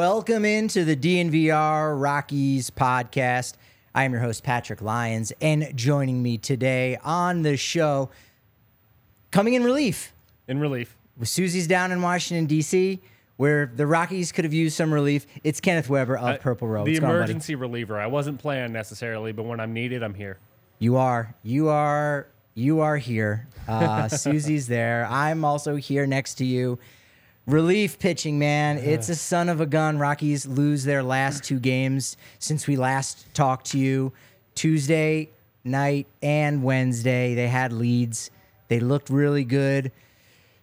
Welcome into the DNVR Rockies podcast. I am your host, Patrick Lyons, and joining me today on the show, coming in relief, in relief. with Susie's down in Washington, D.C., where the Rockies could have used some relief. It's Kenneth Weber of Purple Row. The What's going buddy? emergency reliever. I wasn't planned necessarily, but when I'm needed, I'm here. You are. You are. You are here. Uh, Susie's there. I'm also here next to you. Relief pitching, man. It's a son of a gun. Rockies lose their last two games since we last talked to you. Tuesday night and Wednesday, they had leads. They looked really good.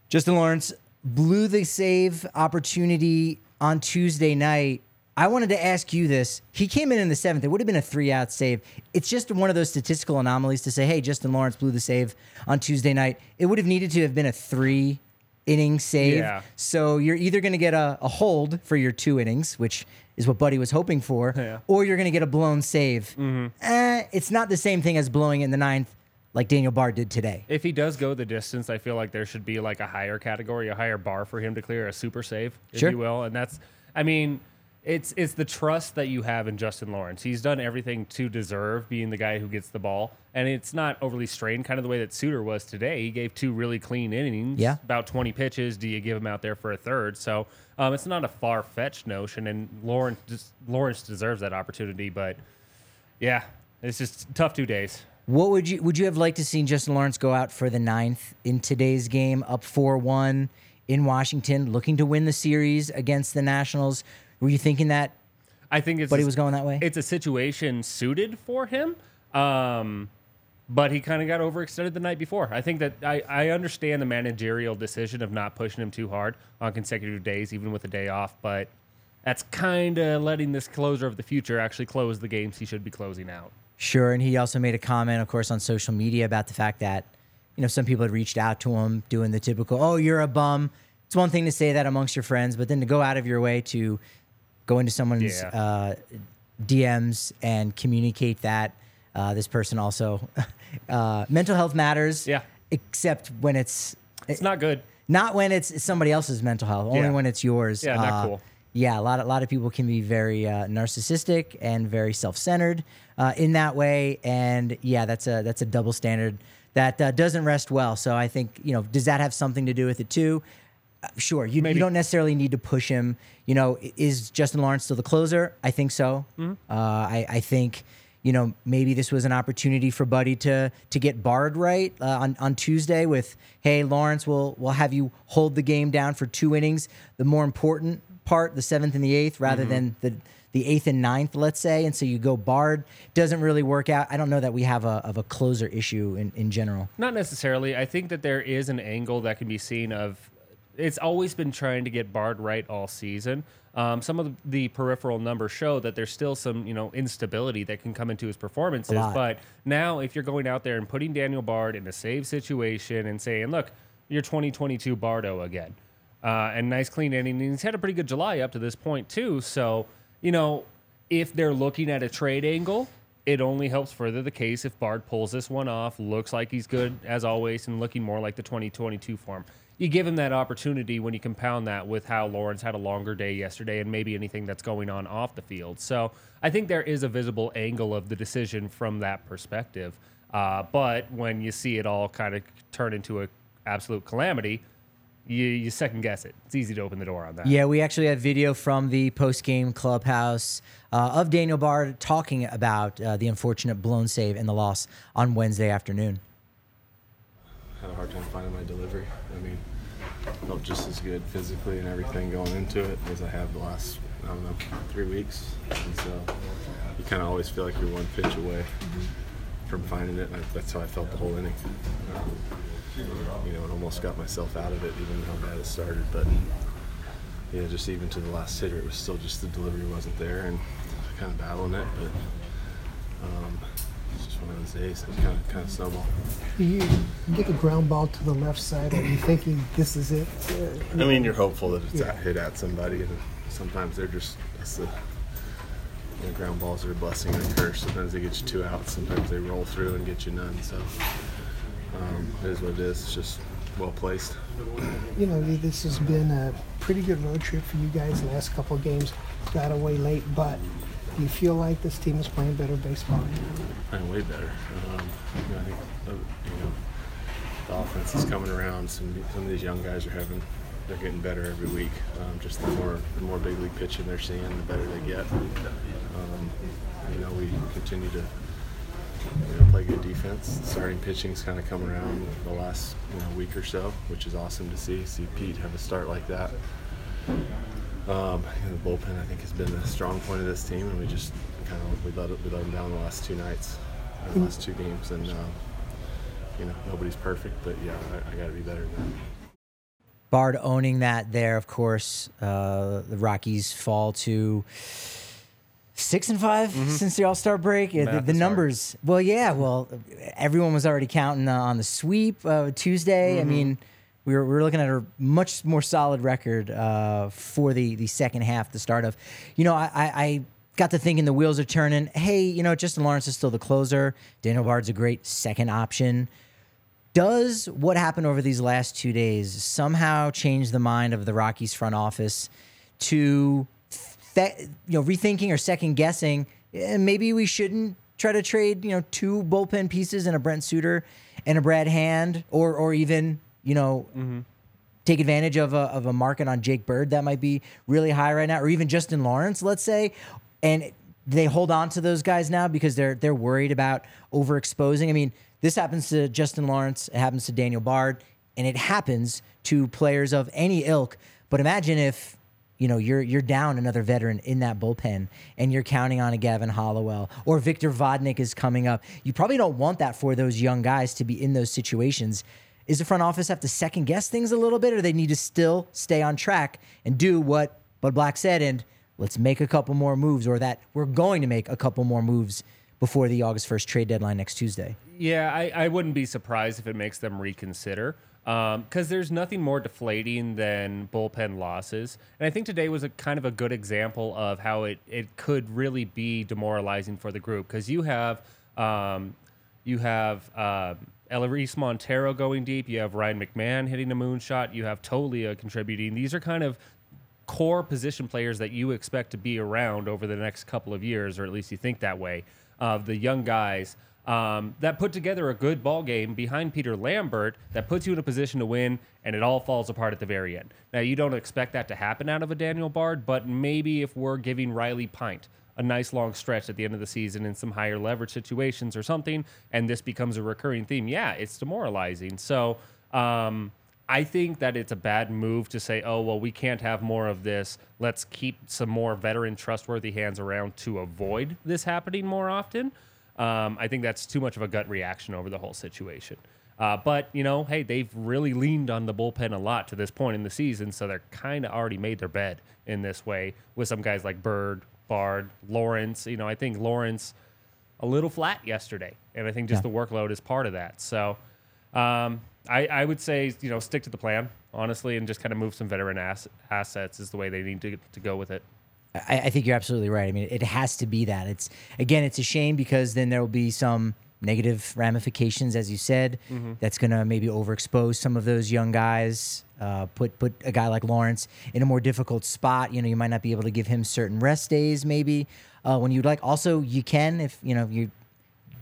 Justin Lawrence blew the save opportunity on Tuesday night. I wanted to ask you this. He came in in the seventh. It would have been a three out save. It's just one of those statistical anomalies to say, hey, Justin Lawrence blew the save on Tuesday night. It would have needed to have been a three inning save. Yeah. So you're either going to get a, a hold for your two innings, which is what Buddy was hoping for, Yeah. Mm-hmm. or you're going to get a blown save. Eh, it's not the same thing as blowing in the ninth like Daniel Bard did today. If he does go the distance, I feel like there should be like a higher category, a higher bar for him to clear, a super save, if Sure. you will. And that's, I mean, it's it's the trust that you have in Justin Lawrence. He's done everything to deserve being the guy who gets the ball, and it's not overly strained, kind of the way that Suter was today. He gave two really clean innings, Yeah. about 20 pitches. Do you give him out there for a third? So um, it's not a far fetched notion, and Lawrence just, Lawrence deserves that opportunity. But yeah, it's just tough two days. What would you would you have liked to seen Justin Lawrence go out for the ninth in today's game, up four one in Washington, looking to win the series against the Nationals? Were you thinking that I think it's But he was going that way? It's a situation suited for him, um, but he kind of got overextended the night before. I think that I, I understand the managerial decision of not pushing him too hard on consecutive days, even with a day off. But that's kind of letting this closer of the future actually close the games he should be closing out. Sure, and he also made a comment, of course, on social media about the fact that you know some people had reached out to him doing the typical "Oh, you're a bum." It's one thing to say that amongst your friends, but then to go out of your way to go into someone's Yeah. uh, DMs and communicate that uh, this person also uh, mental health matters. Yeah. except when it's It's not good. not when it's somebody else's mental health, only Yeah. when it's yours. Yeah, not Uh, cool. Yeah, a lot, a lot of people can be very uh, narcissistic and very self-centered uh, in that way, and yeah, that's a that's a double standard that uh, doesn't rest well. So I think you know, does that have something to do with it too? Sure, you, you don't necessarily need to push him. You know, is Justin Lawrence still the closer? I think so. Mm-hmm. Uh, I, I think you know maybe this was an opportunity for Buddy to to get Bard right uh, on on Tuesday with hey Lawrence, we'll we'll have you hold the game down for two innings. The more important part, the seventh and the eighth, rather Mm-hmm. than the the eighth and ninth, let's say, and so you go Bard. Doesn't really work out. I don't know that we have a of a closer issue in in general. Not necessarily. I think that there is an angle that can be seen of. It's always been trying to get Bard right all season. Um, some of the peripheral numbers show that there's still some, you know, instability that can come into his performances. But now, if you're going out there and putting Daniel Bard in a save situation and saying, "Look, you're 2022 Bardo again," uh, and nice clean inning, and he's had a pretty good July up to this point too. So, you know, if they're looking at a trade angle, it only helps further the case if Bard pulls this one off, looks like he's good as always, and looking more like the 2022 form. You give him that opportunity when you compound that with how Lawrence had a longer day yesterday and maybe anything that's going on off the field. So I think there is a visible angle of the decision from that perspective. Uh, but when you see it all kind of turn into a absolute calamity, you, you second guess it. It's easy to open the door on that. Yeah, we actually have video from the post game clubhouse uh, of Daniel Bard talking about uh, the unfortunate blown save and the loss on Wednesday afternoon. Had a hard time finding my delivery. I mean, felt just as good physically and everything going into it as I have the last, I don't know, three weeks. And so you kind of always feel like you're one pitch away from finding it. And that's how I felt the whole inning. Um, you know, and almost got myself out of it, even how bad it started. But yeah, just even to the last hitter, it was still just the delivery wasn't there, and kind of battling it. But um, just one of those days. It kind of kind of snowballed. You get the ground ball to the left side. Are you thinking this is it? I mean, you're hopeful that it's Yeah. at, hit at somebody, and sometimes they're just that's the you know, ground balls are a blessing and a curse. Sometimes they get you two outs, sometimes they roll through and get you none. So um, it is what it is. It's just well placed. You know, this has been a pretty good road trip for you guys. The last couple of games got away late, but do you feel like this team is playing better baseball? Playing way better. Um, I think uh, you know the offense is coming around. Some some of these young guys are having they're getting better every week. Um, just the more the more big league pitching they're seeing, the better they get. Um, you know, we continue to you know, play good defense. Starting pitching's kind of come around the last you know, week or so, which is awesome to see. See Pete have a start like that. Um, the bullpen, I think, has been the strong point of this team, and we just kind of we let it, we let them down the last two nights, uh, the last two games, and um, you know nobody's perfect, but yeah, I, I got to be better than that. Bard owning that there, of course. Uh, the Rockies fall to six and 5 since the All Star break. Uh, The, Mm-hmm. The is hard. numbers, well, yeah, well, everyone was already counting uh, on the sweep uh, Tuesday. I Mm-hmm. mean, we were, we were looking at a much more solid record uh, for the, the second half, the start of. You know, I, I, got to thinking the wheels are turning. Hey, you know, Justin Lawrence is still the closer. Daniel Bard's a great second option. Does what happened over these last two days somehow change the mind of the Rockies front office to, you know, rethinking or second guessing? eh, maybe we shouldn't try to trade, you know, two bullpen pieces and a Brent Suter and a Brad Hand, or or even, you know, mm-hmm. take advantage of a, of a market on Jake Bird that might be really high right now, or even Justin Lawrence, let's say, and they hold on to those guys now because they're they're worried about overexposing. I mean, this happens to Justin Lawrence, it happens to Daniel Bard, and it happens to players of any ilk. But imagine if you know you're you're down another veteran in that bullpen and you're counting on a Gavin Hollowell or Victor Vodnik is coming up. You probably don't want that for those young guys to be in those situations. Is the front office have to second guess things a little bit, or they need to still stay on track and do what Bud Black said and let's make a couple more moves, or that we're going to make a couple more moves before the August first trade deadline next Tuesday? Yeah, I, I wouldn't be surprised if it makes them reconsider. Because there's nothing more deflating than bullpen losses. And I think today was a kind of a good example of how it, it could really be demoralizing for the group. Because you have um, you have um, Elehuris Montero going deep. You have Ryan McMahon hitting a moonshot. You have Toglia contributing. These are kind of core position players that you expect to be around over the next couple of years, or at least you think that way, of the young guys um, that put together a good ball game behind Peter Lambert that puts you in a position to win, and it all falls apart at the very end. Now, you don't expect that to happen out of a Daniel Bard, but maybe if we're giving Riley Pint a nice long stretch at the end of the season in some higher leverage situations or something, and this becomes a recurring theme, yeah, it's demoralizing. So, um, I think that it's a bad move to say, oh, well, we can't have more of this. Let's keep some more veteran, trustworthy hands around to avoid this happening more often. Um, I think that's too much of a gut reaction over the whole situation. Uh, but, you know, hey, they've really leaned on the bullpen a lot to this point in the season, so they're kind of already made their bed in this way with some guys like Bird, Bard, Lawrence. You know, I think Lawrence a little flat yesterday, and I think just Yeah. the workload is part of that. So, um, I, I would say you know stick to the plan honestly, and just kind of move some veteran ass- assets is the way they need to to go with it. I, I think you're absolutely right. I mean, it has to be that. It's again, it's a shame because then there will be some negative ramifications, as you said. That's gonna maybe overexpose some of those young guys. Uh, put put a guy like Lawrence in a more difficult spot. You know, you might not be able to give him certain rest days, maybe uh, when you'd like. Also, you can if you know you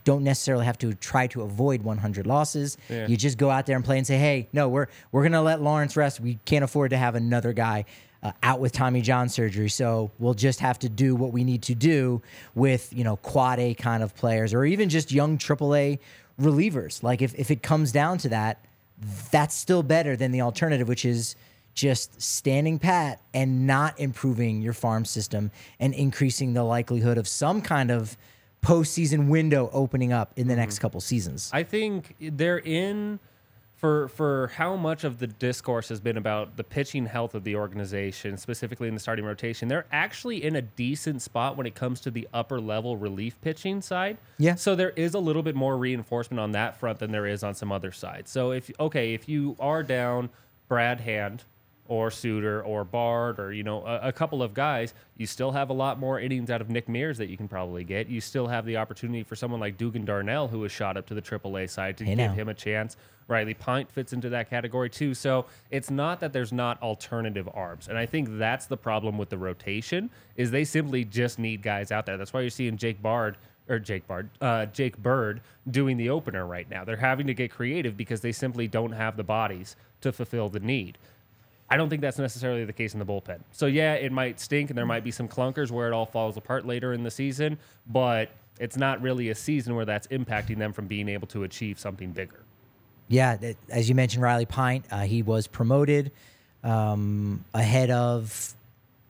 don't necessarily have to try to avoid 100 losses. Yeah. You just go out there and play and say, "Hey, no, we're we're gonna let Lawrence rest. We can't afford to have another guy uh, out with Tommy John surgery, so we'll just have to do what we need to do with you know quad A kind of players, or even just young AAA relievers. Like if if it comes down to that, that's still better than the alternative, which is." Just standing pat and not improving your farm system and increasing the likelihood of some kind of postseason window opening up in the next mm-hmm. couple seasons. I think they're in for for how much of the discourse has been about the pitching health of the organization, specifically in the starting rotation. They're actually in a decent spot when it comes to the upper level relief pitching side. Yeah. So there is a little bit more reinforcement on that front than there is on some other sides. So if okay, if you are down Brad Hand, or Suter or Bard or you know a, a couple of guys, you still have a lot more innings out of Nick Mears that you can probably get. You still have the opportunity for someone like Dugan Darnell, who was shot up to the AAA side, to Hey, give now. him a chance. Riley Pint fits into that category too. So it's not that there's not alternative arms, and I think that's the problem with the rotation is they simply just need guys out there. That's why you're seeing Jake Bard or Jake Bard, uh, Jake Bird doing the opener right now. They're having to get creative because they simply don't have the bodies to fulfill the need. I don't think that's necessarily the case in the bullpen. So yeah, it might stink and there might be some clunkers where it all falls apart later in the season, but it's not really a season where that's impacting them from being able to achieve something bigger. Yeah, th- as you mentioned, Riley Pint, uh, he was promoted um, ahead of,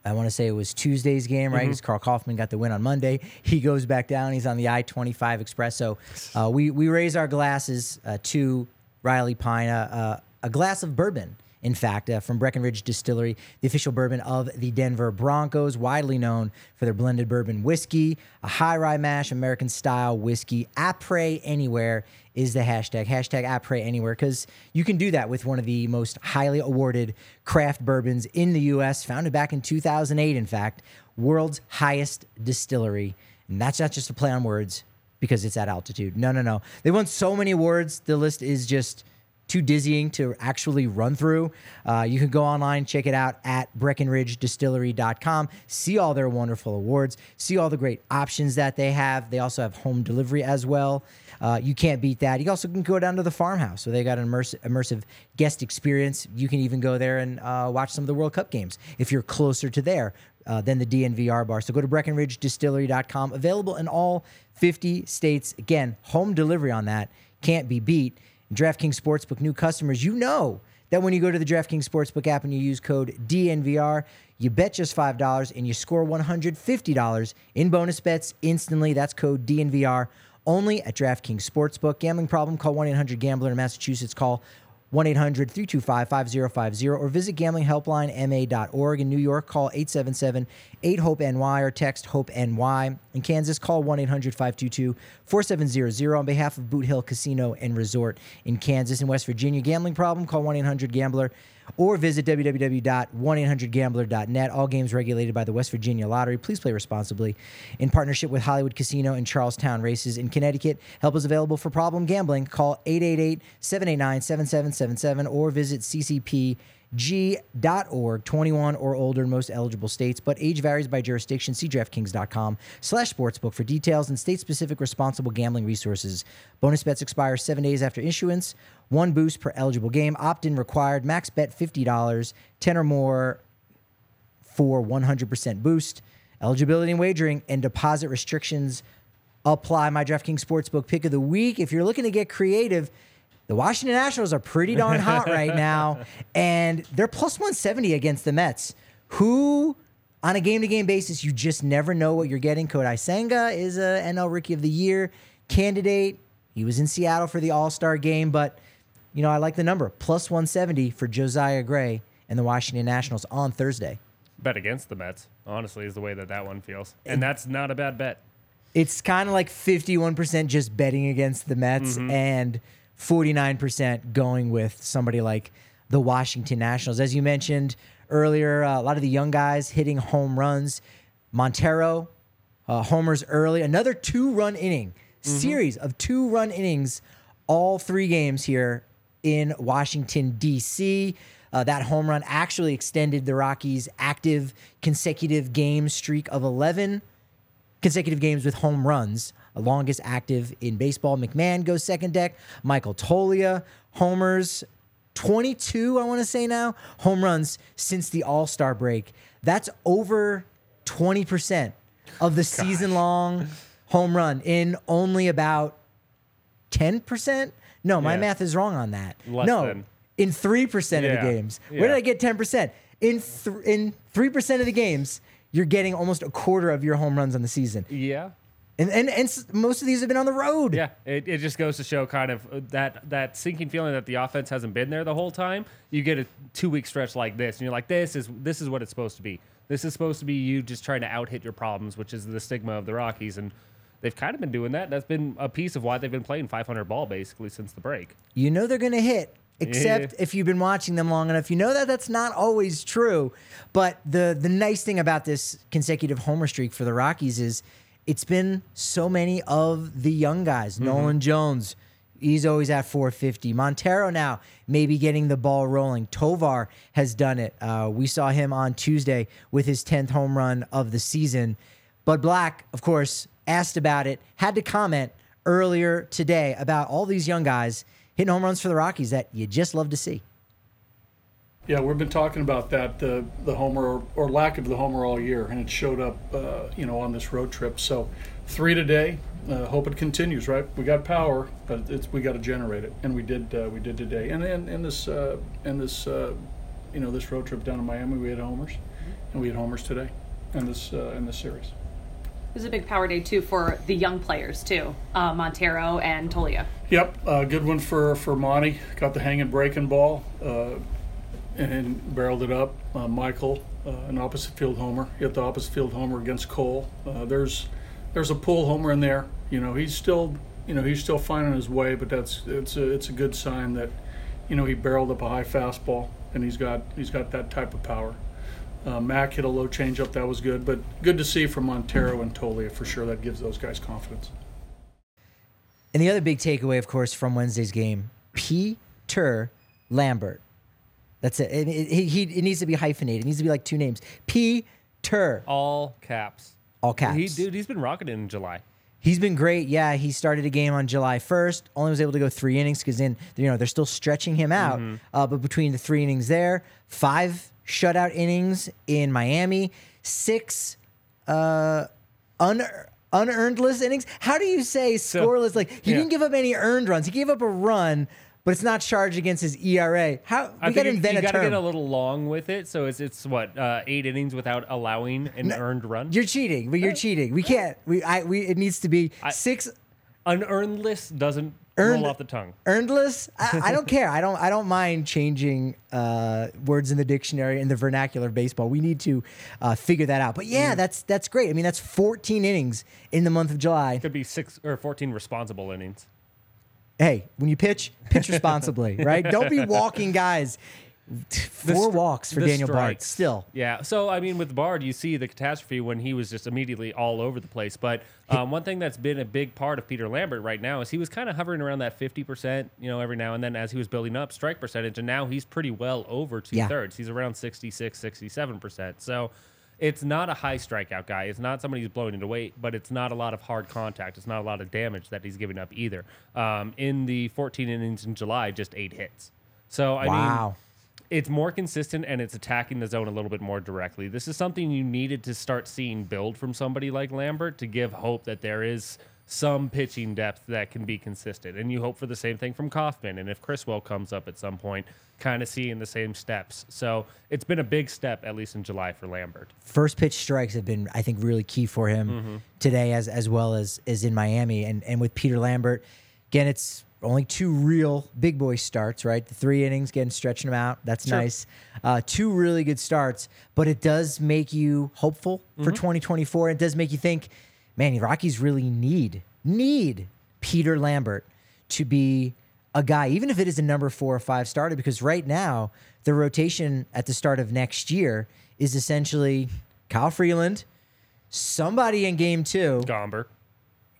I want to say it was Tuesday's game, right? Because Karl Kauffmann got the win on Monday. He goes back down. He's on the I 25 Express. So uh, we, we raise our glasses uh, to Riley Pint, uh, uh, a glass of bourbon. In fact, uh, from Breckenridge Distillery, the official bourbon of the Denver Broncos, widely known for their blended bourbon whiskey, a high rye mash American style whiskey. Après anywhere is the hashtag. Hashtag après anywhere because you can do that with one of the most highly awarded craft bourbons in the U.S. Founded back in 2008, in fact, world's highest distillery. And that's not just a play on words because it's at altitude. No, no, no. They won so many awards. The list is just too dizzying to actually run through. Uh, you can go online, check it out at breckenridgedistillery.com, see all their wonderful awards, see all the great options that they have. They also have home delivery as well. Uh, you can't beat that. You also can go down to the farmhouse, so they got an immersive, immersive guest experience. You can even go there and uh, watch some of the World Cup games if you're closer to there uh, than the DNVR bar. So go to breckenridgedistillery.com. Available in all 50 states. Again, home delivery on that can't be beat. DraftKings Sportsbook new customers, you know that when you go to the DraftKings Sportsbook app and you use code DNVR, you bet just $5 and you score $150 in bonus bets instantly. That's code DNVR only at DraftKings Sportsbook. Gambling problem? Call 1 800 Gambler in Massachusetts. Call 1 800 325 5050 or visit gamblinghelplinema.org. In New York, call 877 8 HOPE NY or text HOPE NY. In Kansas, call 1 800 522 4700 on behalf of Boot Hill Casino and Resort in Kansas. In West Virginia, gambling problem? Call 1 800 Gambler or visit www.1800gambler.net. All games regulated by the West Virginia Lottery. Please play responsibly. In partnership with Hollywood Casino and Charlestown Races in Connecticut. Help is available for problem gambling. Call 888-789-7777 or visit ccpg.org. 21 or older in most eligible states, but age varies by jurisdiction. See DraftKings.com slash sportsbook for details and state-specific responsible gambling resources. Bonus bets expire seven days after issuance. One boost per eligible game. Opt-in required. Max bet $50. 10 or more for 100% boost. Eligibility and wagering and deposit restrictions apply. My DraftKings Sportsbook pick of the week. If you're looking to get creative, the Washington Nationals are pretty darn hot right now, and they're plus 170 against the Mets, who on a game to game basis, you just never know what you're getting. Kodai Senga is a NL Rookie of the Year candidate. He was in Seattle for the All Star game, but you know, I like the number plus 170 for Josiah Gray and the Washington Nationals on Thursday. Bet against the Mets, honestly, is the way that that one feels. And that's not a bad bet. It's kind of like 51% just betting against the Mets mm-hmm. and 49% going with somebody like the Washington Nationals. As you mentioned earlier, uh, a lot of the young guys hitting home runs. Montero, uh, homers early. Another two run inning series of two run innings, all three games here in Washington, D.C. Uh, that home run actually extended the Rockies' active consecutive game streak of 11 consecutive games with home runs, longest active in baseball. McMahon goes second deck. Michael Toglia homers 22, I want to say now, home runs since the All Star break. That's over 20% of the season long home run in only about 10%. No, my Yeah. math is wrong on that. Less no, than. in 3% of the games. Where Yeah. did I get 10%? In, th- in 3% of the games, you're getting almost a quarter of your home runs on the season. Yeah. And, and, and most of these have been on the road. Yeah, it, it just goes to show kind of uh, that that sinking feeling that the offense hasn't been there the whole time. You get a two week stretch like this, and you're like, this is this is what it's supposed to be. This is supposed to be you just trying to out hit your problems, which is the stigma of the Rockies, and they've kind of been doing that. That's been a piece of why they've been playing 500 ball basically since the break. You know they're going to hit Except Yeah. if you've been watching them long enough, you know that that's not always true. But the the nice thing about this consecutive homer streak for the Rockies is it's been so many of the young guys. Nolan Jones, he's always at 450. Montero now maybe getting the ball rolling. Tovar has done it. Uh, we saw him on Tuesday with his 10th home run of the season. Bud Black, of course, asked about it, had to comment earlier today about all these young guys hitting home runs for the Rockies that you just love to see. Yeah, we've been talking about that the the homer or, lack of the homer all year, and it showed up, uh, you know, on this road trip. So, three today. Uh, hope it continues. Right, we got power, but it's we got to generate it, and we did. Uh, we did today, and then in this uh, in this uh, you know this road trip down to Miami, we had homers, and we had homers today, in this uh, in this series. It was a big power day too for the young players too, uh, Montero and Toglia. Yep, uh, good one for for Monty. Got the hanging breaking ball uh, and barreled it up. Uh, Michael, uh, an opposite field homer, hit the opposite field homer against Cole. Uh, there's there's a pull homer in there. You know he's still you know he's still finding his way, but that's it's a it's a good sign that you know he barreled up a high fastball and he's got he's got that type of power. Uh, Mac hit a low changeup, that was good, but good to see from Montero and Toglia for sure. That gives those guys confidence. And the other big takeaway, of course, from Wednesday's game, Peter Lambert. That's it. It, it, he, it needs to be hyphenated. It needs to be like two names. Peter, All caps. all caps. He, dude, he's been rocking it in July. He's been great. Yeah, he started a game on July 1st. Only was able to go three innings because then you know they're still stretching him out. Uh, but between the three innings there, five shutout innings in Miami, six uh, un unearnedless innings. How do you say scoreless? like he yeah. didn't give up any earned runs. He gave up a run, but it's not charged against his ERA. How we got to you, invent you a gotta term. get a little long with it. So it's it's what uh, eight innings without allowing an earned run. you're cheating, but you're cheating. We can't. We I we it needs to be six Unearned list doesn't Earned- roll off the tongue. earnedless I, I don't care i don't i don't mind changing uh, words in the dictionary in the vernacular of baseball we need to uh, figure that out but yeah Mm. that's that's great i mean that's 14 innings in the month of july Could be six or fourteen responsible innings. Hey when you pitch pitch responsibly right don't be walking guys four walks for daniel bard strikes. still Yeah. So I mean, with Bard, you see the catastrophe when he was just immediately all over the place. But um, one thing that's been a big part of Peter Lambert right now is he was kind of hovering around that fifty percent, you know, every now and then as he was building up strike percentage, and now he's pretty well over two Yeah. thirds. He's around 66, 67 percent. So. It's not a high strikeout guy. It's not somebody who's blowing it away, but it's not a lot of hard contact. It's not a lot of damage that he's giving up either. Um, in the 14 innings in July, just eight hits. So I mean, it's more consistent and it's attacking the zone a little bit more directly. This is something you needed to start seeing build from somebody like Lambert to give hope that there is some pitching depth that can be consistent. And you hope for the same thing from Kauffmann. And if Chriswell comes up at some point, kind of seeing the same steps. So it's been a big step, at least in July, for Lambert. first pitch strikes have been, I think, really key for him Mm-hmm. today, as as well as as in Miami, and and with Peter Lambert, again, it's only two real big boy starts, right? The three innings, getting stretching them out, that's nice. Uh, two really good starts, but it does make you hopeful for Mm-hmm. 2024. It does make you think, man, the Rockies really need need Peter Lambert to be a guy, even if it is a number four or five starter, because right now the rotation at the start of next year is essentially Kyle Freeland, somebody in game two. Gomber,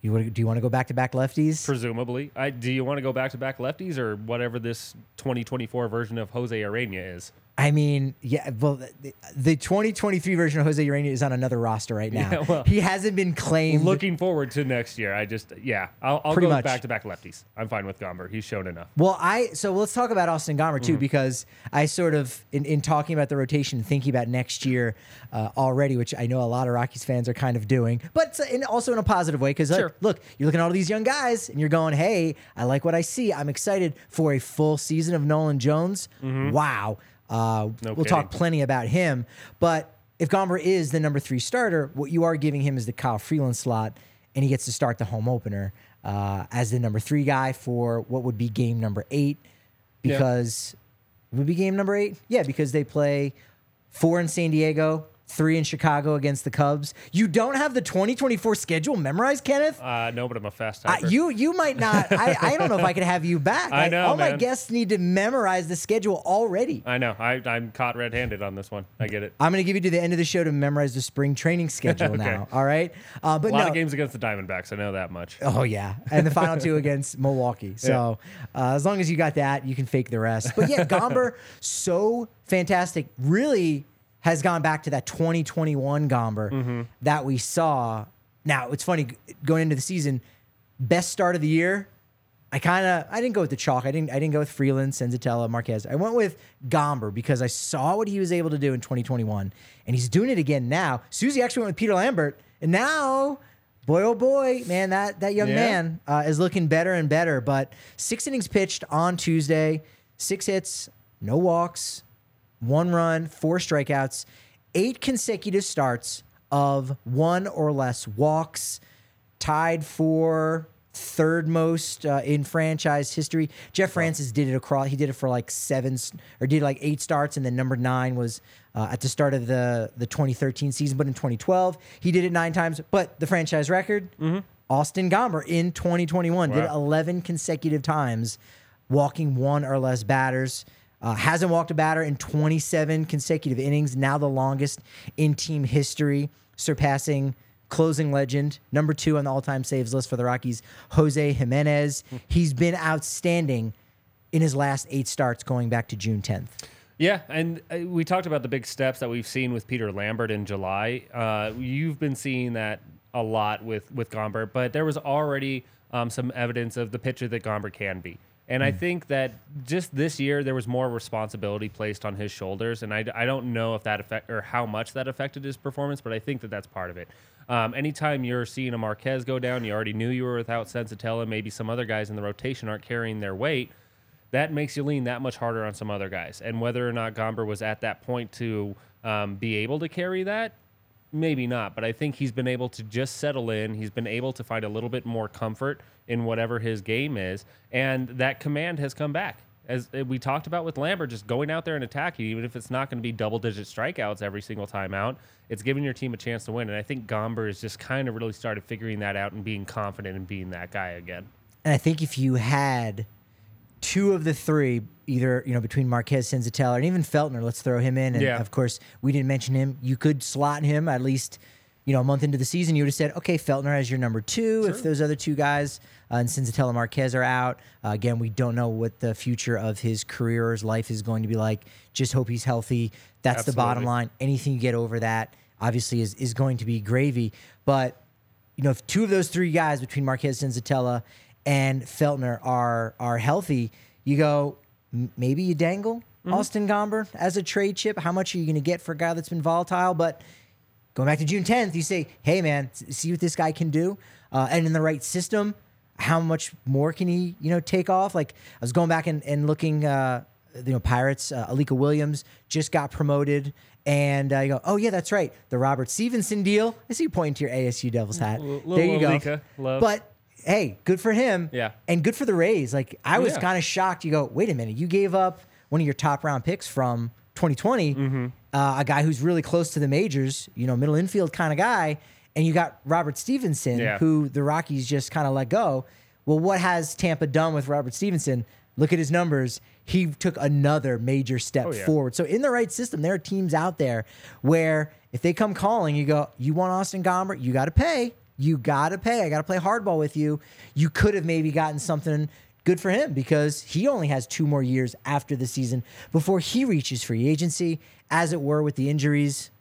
You do you want to go back to back lefties? presumably. I, do you want to go back to back lefties or whatever this 2024 version of Jose Ureña is? I mean, yeah, well, the, the 2023 version of Jose Ureña is on another roster right now. Yeah, well, he hasn't been claimed. Looking forward to next year. I just, yeah, I'll, I'll Pretty go much. back to back lefties. I'm fine with Gomber. He's shown enough. Well, I so let's talk about Austin Mm-hmm. too, because I sort of in, in talking about the rotation, thinking about next year uh, already, which I know a lot of Rockies fans are kind of doing, but in, also in a positive way. Because Sure. look, you're looking at all these young guys, and you're going, "Hey, I like what I see. I'm excited for a full season of Nolan Jones. Wow." Uh, No we'll talk plenty about him, but if Gomber is the number three starter, what you are giving him is the Kyle Freeland slot, and he gets to start the home opener uh, as the number three guy for what would be game number eight Yeah. because it would be game number eight. Yeah, because they play four in San Diego, three in Chicago against the Cubs. You don't have the 2024 schedule memorized, Kenneth. Uh, no, but I'm a fast Uh, you you might not. I, I don't know if I could have you back. I Like, know, All my guests need to memorize the schedule already. I know. I, I'm caught red-handed on this one. I get it. I'm going to give you to the end of the show to memorize the spring training schedule Okay. now. All right. Uh, but A lot no. of games against the Diamondbacks. I know that much. Oh yeah, and the final two against Milwaukee. So uh, as long as you got that, you can fake the rest. But yeah, Gomber so fantastic. Really has gone back to that 2021 Gomber Mm-hmm. that we saw. Now it's funny going into the season, best start of the year. I kind of I didn't go with the chalk. I didn't I didn't go with Freeland, Senzatela, Marquez. I went with Gomber because I saw what he was able to do in 2021, and he's doing it again now. Susie actually went with Peter Lambert, and now, boy oh boy, man, that that young Yeah. man uh, is looking better and better. But six innings pitched on Tuesday, six hits, no walks, one run, four strikeouts, eight consecutive starts of one or less walks, tied for third most uh, in franchise history. Jeff Francis did it across. He did it for like seven or did like eight starts, and then number nine was uh, at the start of the the 2013 season. But in 2012, he did it nine times. But the franchise record, Austin Gomber in 2021 did it 11 consecutive times, walking one or less batters. Uh, hasn't walked a batter in 27 consecutive innings, now the longest in team history, surpassing closing legend, number two on the all time saves list for the Rockies, Jose Jimenez. He's been outstanding in his last eight starts going back to June 10th. Yeah, and uh, we talked about the big steps that we've seen with Peter Lambert in July. Uh, you've been seeing that a lot with with Gomber, but there was already um, some evidence of the pitcher that Gomber can be. And I think that just this year there was more responsibility placed on his shoulders, and I, I don't know if that affect or how much that affected his performance, but I think that that's part of it. Um, anytime you're seeing a Marquez go down, you already knew you were without Senzatela. Maybe some other guys in the rotation aren't carrying their weight that makes you lean that much harder on some other guys. And whether or not Gomber was at that point to um, be able to carry that, maybe not. But I think he's been able to just settle in. He's been able to find a little bit more comfort in whatever his game is, and that command has come back. As uh, we talked about with Lambert, just going out there and attacking, even if it's not going to be double-digit strikeouts every single time out, it's giving your team a chance to win. And I think Gomber has just kind of really started figuring that out and being confident and being that guy again. And I think if you had two of the three, either you know between Marquez, Senzatela, and even Feltner, let's throw him in. And Yeah. of course, we didn't mention him. You could slot him at least, you know, a month into the season. You would have said, okay, Feltner as your number two. If those other two guys uh, and Senzatela, Marquez are out, uh, again, we don't know what the future of his career or his life is going to be like. Just hope he's healthy. That's the bottom line. Anything you get over that, obviously, is is going to be gravy. But you know, if two of those three guys between Marquez Senzatela and Feltner are are healthy, you go m- maybe you dangle Austin Gomber as a trade chip. How much are you going to get for a guy that's been volatile? But going back to June 10th, you say, hey man, see what this guy can do, uh, and in the right system, how much more can he you know take off? Like I was going back and, and looking. Uh, you know, Pirates, uh, Alika Williams just got promoted. And uh, you go, oh, yeah, that's right. The Robert Stephenson deal. I see you pointing to your ASU Devils hat. little there you go. Alika love. But hey, good for him. Yeah. And good for the Rays. Like, I was Yeah. kind of shocked. You go, wait a minute. You gave up one of your top round picks from 2020, Mm-hmm. Uh, a guy who's really close to the majors, you know, middle infield kind of guy. And you got Robert Stephenson, Yeah. who the Rockies just kind of let go. Well, what has Tampa done with Robert Stephenson? Look at his numbers. He took another major step Oh, yeah. forward. So in the right system, there are teams out there where if they come calling, you go, you want Austin Gomber, you got to pay. You got to pay. I got to play hardball with you. You could have maybe gotten something good for him because he only has two more years after the season before he reaches free agency. As it were with the injuries,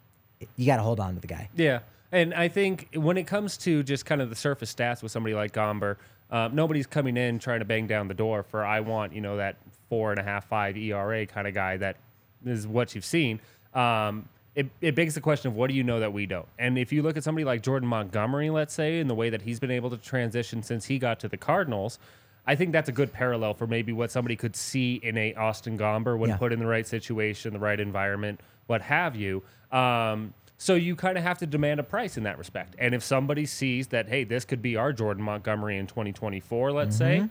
you got to hold on to the guy. Yeah. And I think when it comes to just kind of the surface stats with somebody like Gomber, um, nobody's coming in trying to bang down the door for I want you know that four and a half five ERA kind of guy that is what you've seen. Um, it, it begs the question of what do you know that we don't? And if you look at somebody like Jordan Montgomery, let's say, in the way that he's been able to transition since he got to the Cardinals, I think that's a good parallel for maybe what somebody could see in a Austin Gomber when Yeah. put in the right situation, the right environment, what have you. Um, so you kind of have to demand a price in that respect. And if somebody sees that, hey, this could be our Jordan Montgomery in 2024, let's say,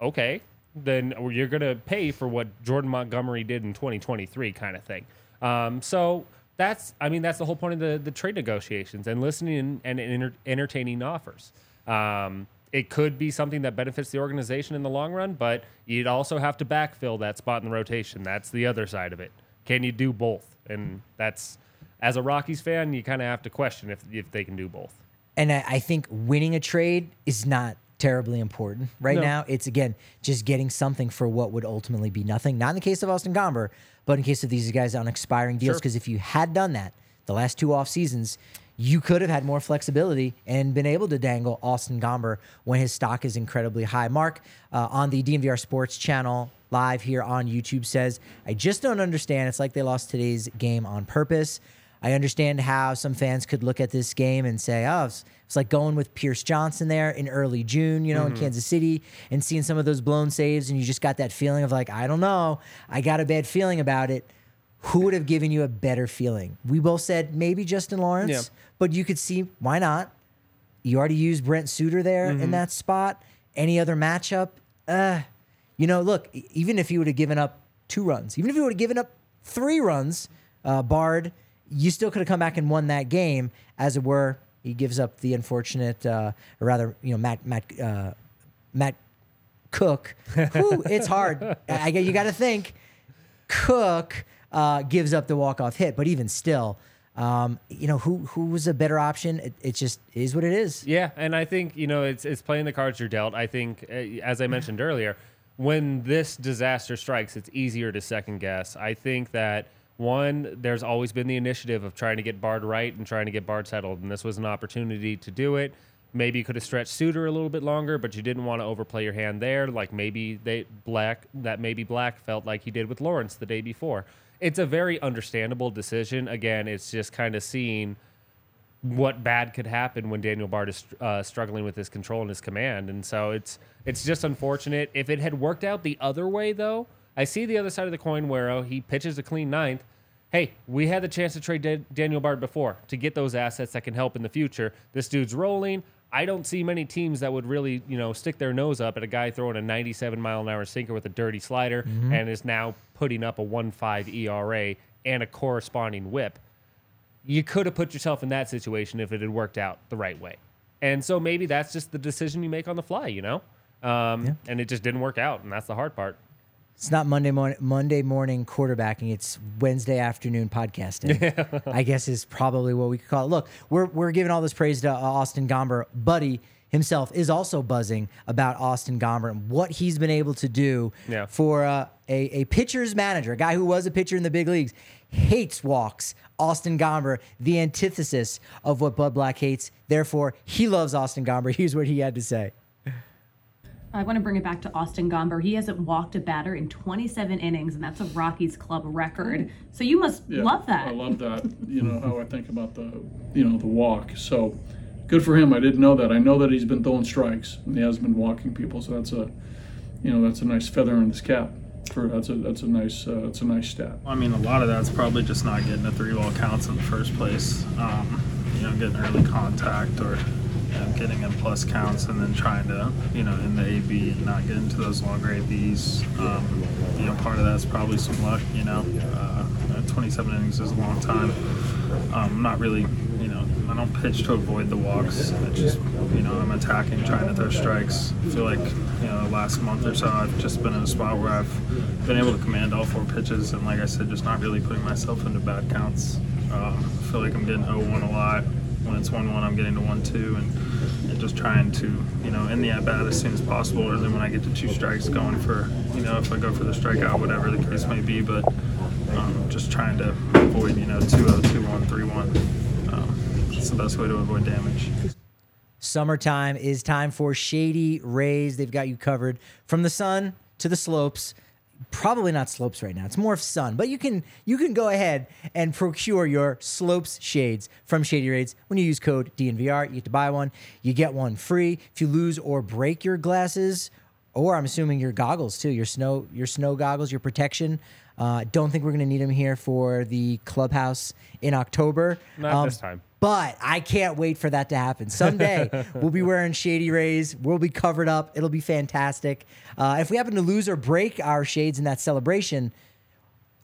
okay, then you're going to pay for what Jordan Montgomery did in 2023, kind of thing. Um, so that's I mean that's the whole point of the the trade negotiations and listening and, and enter, entertaining offers. Um, it could be something that benefits the organization in the long run, but you'd also have to backfill that spot in the rotation. That's the other side of it. Can you do both? And that's as a Rockies fan, you kind of have to question if if they can do both. And I, I think winning a trade is not terribly important right No. now. It's again just getting something for what would ultimately be nothing. Not in the case of Austin Gomber, but in case of these guys on expiring deals. Sure. Because if you had done that the last two off seasons, you could have had more flexibility and been able to dangle Austin Gomber when his stock is incredibly high. Mark uh, on the DNVR Sports channel live here on YouTube says, I just don't understand. It's like they lost today's game on purpose. I understand how some fans could look at this game and say, oh, it's, it's like going with Pierce Johnson there in early June, you know, in Kansas City and seeing some of those blown saves. And you just got that feeling of like, I don't know. I got a bad feeling about it. Who would have given you a better feeling? We both said maybe Justin Lawrence, Yeah. but you could see why not? You already used Brent Suter there in that spot. Any other matchup? Uh, you know, look, even if he would have given up two runs, even if he would have given up three runs, uh, Bard, you still could have come back and won that game. As it were, he gives up the unfortunate, uh, or rather, you know, Matt Matt uh, Matt Cook. Whew, it's hard. I, I you got to think. Cook uh, gives up the walk off hit, but even still, um, you know, who who was a better option? It, it just is what it is. Yeah, and I think you know it's it's playing the cards you're dealt. I think, uh, as I mentioned earlier, when this disaster strikes, it's easier to second guess. I think that one, there's always been the initiative of trying to get Bard right and trying to get Bard settled, and this was an opportunity to do it. Maybe you could have stretched Suter a little bit longer, but you didn't want to overplay your hand there. Like maybe they Black that maybe Black felt like he did with Lawrence the day before. It's a very understandable decision. Again, it's just kind of seeing what bad could happen when Daniel Bard is uh, struggling with his control and his command, and so it's it's just unfortunate. If it had worked out the other way, though, I see the other side of the coin where oh, he pitches a clean ninth. Hey, we had the chance to trade Da- Daniel Bard before to get those assets that can help in the future. This dude's rolling. I don't see many teams that would really, you know, stick their nose up at a guy throwing a 97 mile an hour sinker with a dirty slider and is now putting up a 1.5 ERA and a corresponding WHIP you could have put yourself in that situation if it had worked out the right way. And so maybe that's just the decision you make on the fly, you know? Um, And it just didn't work out. And that's the hard part. It's not Monday morning Monday morning quarterbacking. It's Wednesday afternoon podcasting. I guess is probably what we could call it. Look, we're we're giving all this praise to uh, Austin Gomber. Buddy himself is also buzzing about Austin Gomber and what he's been able to do Yeah. for uh, a a pitcher's manager, a guy who was a pitcher in the big leagues, hates walks. Austin Gomber, the antithesis of what Bud Black hates. Therefore, he loves Austin Gomber. Here's what he had to say. I want to bring it back to Austin Gomber. He hasn't walked a batter in 27 innings, and that's a Rockies club record. So you must Yeah, love that. I love that. You know how I think about the, you know, the walk. So good for him. I didn't know that. I know that he's been throwing strikes and he has been walking people. So that's a, you know, that's a nice feather in his cap. For that's a that's a nice uh, that's a nice stat. I mean, a lot of that's probably just not getting the three ball counts in the first place. Um, you know, getting early contact or know, getting in plus counts and then trying to, you know, in the AB and not get into those longer ABs. Um, you know, part of that's probably some luck. You know, uh, 27 innings is a long time. Um, not really, you know, I don't pitch to avoid the walks. I just, you know, I'm attacking, trying to throw strikes. I feel like, you know, the last month or so, I've just been in a spot where I've been able to command all four pitches, and like I said, just not really putting myself into bad counts. Um, I feel like I'm getting 0-1 a lot. When it's 1-1, I'm getting to 1-2, and, and just trying to, you know, in the at bat as soon as possible, or then when I get to two strikes, going for, you know, if I go for the strikeout, whatever the case may be, but um, just trying to avoid, you know, 2-0, 2-1, 3-1. Um, it's the best way to avoid damage. Summertime is time for Shady Rays. They've got you covered from the sun to the slopes. Probably not slopes right now. It's more of sun, but you can you can go ahead and procure your slopes shades from Shady Rays when you use code DNVR. You get to buy one, you get one free. If you lose or break your glasses, or I'm assuming your goggles too, your snow your snow goggles, your protection. Uh, don't think we're gonna need them here for the clubhouse in October. Not this time. But I can't wait for that to happen. Someday we'll be wearing shady rays. We'll be covered up. It'll be fantastic. Uh, if we happen to lose or break our shades in that celebration,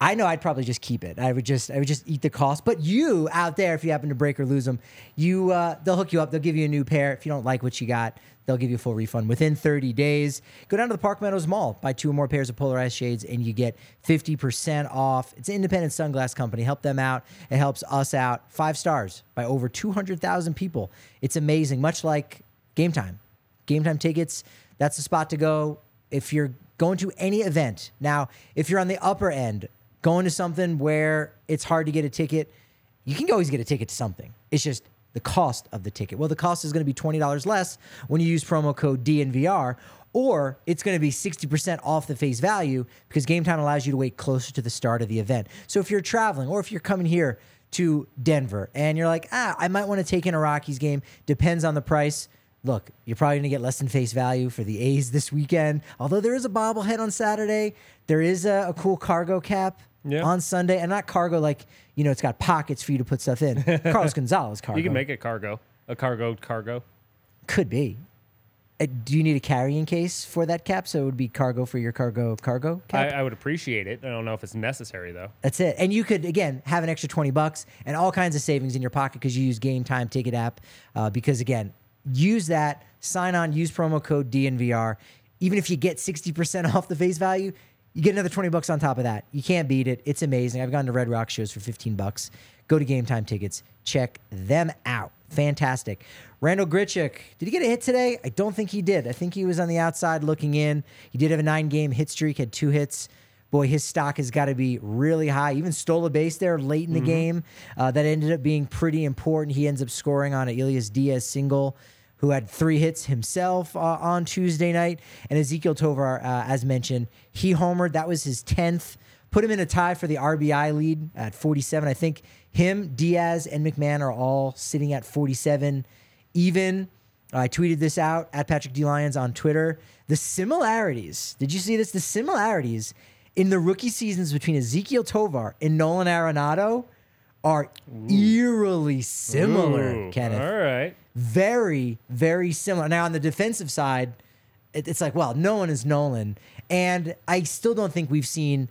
I know I'd probably just keep it. I would just I would just eat the cost. But you out there, if you happen to break or lose them, you uh, they'll hook you up. They'll give you a new pair. If you don't like what you got, they'll give you a full refund within 30 days. Go down to the Park Meadows Mall, buy two or more pairs of polarized shades, and you get 50% off. It's an independent sunglass company. Help them out. It helps us out. Five stars by over 200,000 people. It's amazing. Much like Game Time. Game Time tickets. That's the spot to go if you're going to any event. Now, if you're on the upper end, going to something where it's hard to get a ticket, you can always get a ticket to something. It's just the cost of the ticket. Well, the cost is going to be $20 less when you use promo code DNVR, or it's going to be 60% off the face value because Game Time allows you to wait closer to the start of the event. So if you're traveling or if you're coming here to Denver and you're like, ah, I might want to take in a Rockies game, depends on the price look, you're probably going to get less than face value for the A's this weekend. Although there is a bobblehead on Saturday, there is a, a cool cargo cap Yeah. on Sunday, and not cargo like you know it's got pockets for you to put stuff in. Carlos Gonzalez cargo. You can make it cargo, a cargo cargo. could be. Uh, do you need a carrying case for that cap? So it would be cargo for your cargo cargo I, cap. I would appreciate it. I don't know if it's necessary though. That's it. And you could again have an extra twenty bucks and all kinds of savings in your pocket because you use Gametime Ticket app. Uh, because again, use that. Sign on. Use promo code DNVR. Even if you get sixty percent off the face value, you get another twenty bucks on top of that. You can't beat it. It's amazing. I've gone to Red Rock shows for fifteen bucks. Go to Gametime Tickets. Check them out. Fantastic. Randal Grichuk, did he get a hit today? I don't think he did. I think he was on the outside looking in. He did have a nine game hit streak, had two hits boy, his stock has got to be really high. Even stole a base there late in the game. Uh, that ended up being pretty important. He ends up scoring on an Elias Diaz single, who had three hits himself uh, on Tuesday night. And Ezequiel Tovar, uh, as mentioned, he homered. That was his 10th. Put him in a tie for the RBI lead at 47. I think him, Diaz, and McMahon are all sitting at 47 even. I tweeted this out at Patrick D. Lyons on Twitter. The similarities, did you see this? The similarities in the rookie seasons between Ezequiel Tovar and Nolan Arenado are eerily similar, Ooh, Kenneth. All right. Very, very similar. Now, on the defensive side, it, it's like, well, no one is Nolan. And I still don't think we've seen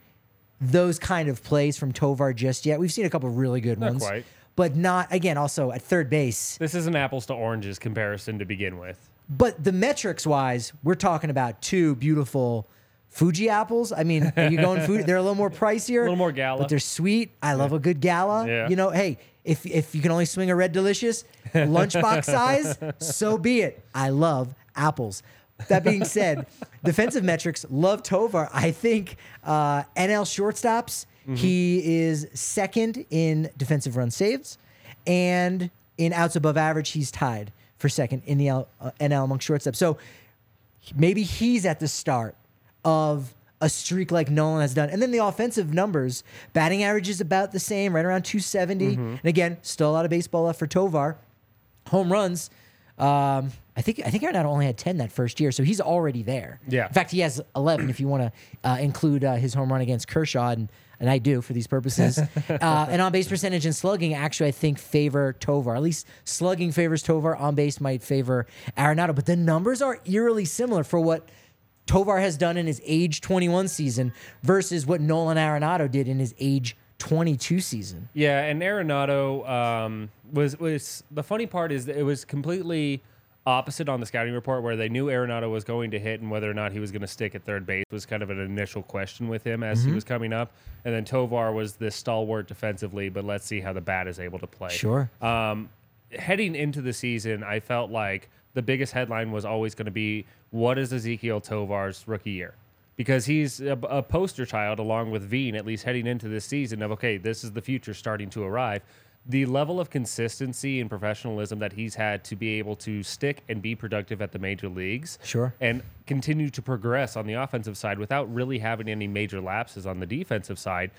those kind of plays from Tovar just yet. We've seen a couple really good Not ones. quite. But not, again, also at third base. This is an apples to oranges comparison to begin with. But the metrics wise, we're talking about two beautiful Fuji apples. I mean, are you going food? They're a little more pricier, a little more gala. but they're sweet. I love a good gala. Yeah. You know, hey, if if you can only swing a red delicious lunchbox size, so be it. I love apples. That being said, defensive metrics love Tovar. I think uh, NL shortstops. Mm-hmm. He is second in defensive run saves, and in outs above average, he's tied for second in the L, uh, NL among shortstops. So maybe he's at the start of a streak like Nolan has done. And then the offensive numbers, batting average is about the same, right around 270. Mm-hmm. And again, still a lot of baseball left for Tovar. Home runs, um, I think I think Arenado only had 10 that first year, so he's already there. Yeah. In fact, he has 11 if you want to uh, include uh, his home run against Kershaw, and, and I do for these purposes. uh, and on base percentage and slugging, actually, I think favor Tovar. At least slugging favors Tovar. On base might favor Arenado, but the numbers are eerily similar for what Tovar has done in his age 21 season versus what Nolan Arenado did in his age 22 season. Yeah, and Arenado um, was was the funny part is that it was completely opposite on the scouting report where they knew Arenado was going to hit and whether or not he was going to stick at third base was kind of an initial question with him as he Mm-hmm. was coming up. And then Tovar was this stalwart defensively, but let's see how the bat is able to play. Sure. Um, heading into the season, I felt like the biggest headline was always going to be what is Ezequiel Tovar's rookie year? Because he's a, a poster child, along with Veen, at least heading into this season, of okay, this is the future starting to arrive. The level of consistency and professionalism that he's had to be able to stick and be productive at the major leagues, Sure. and continue to progress on the offensive side without really having any major lapses on the defensive side,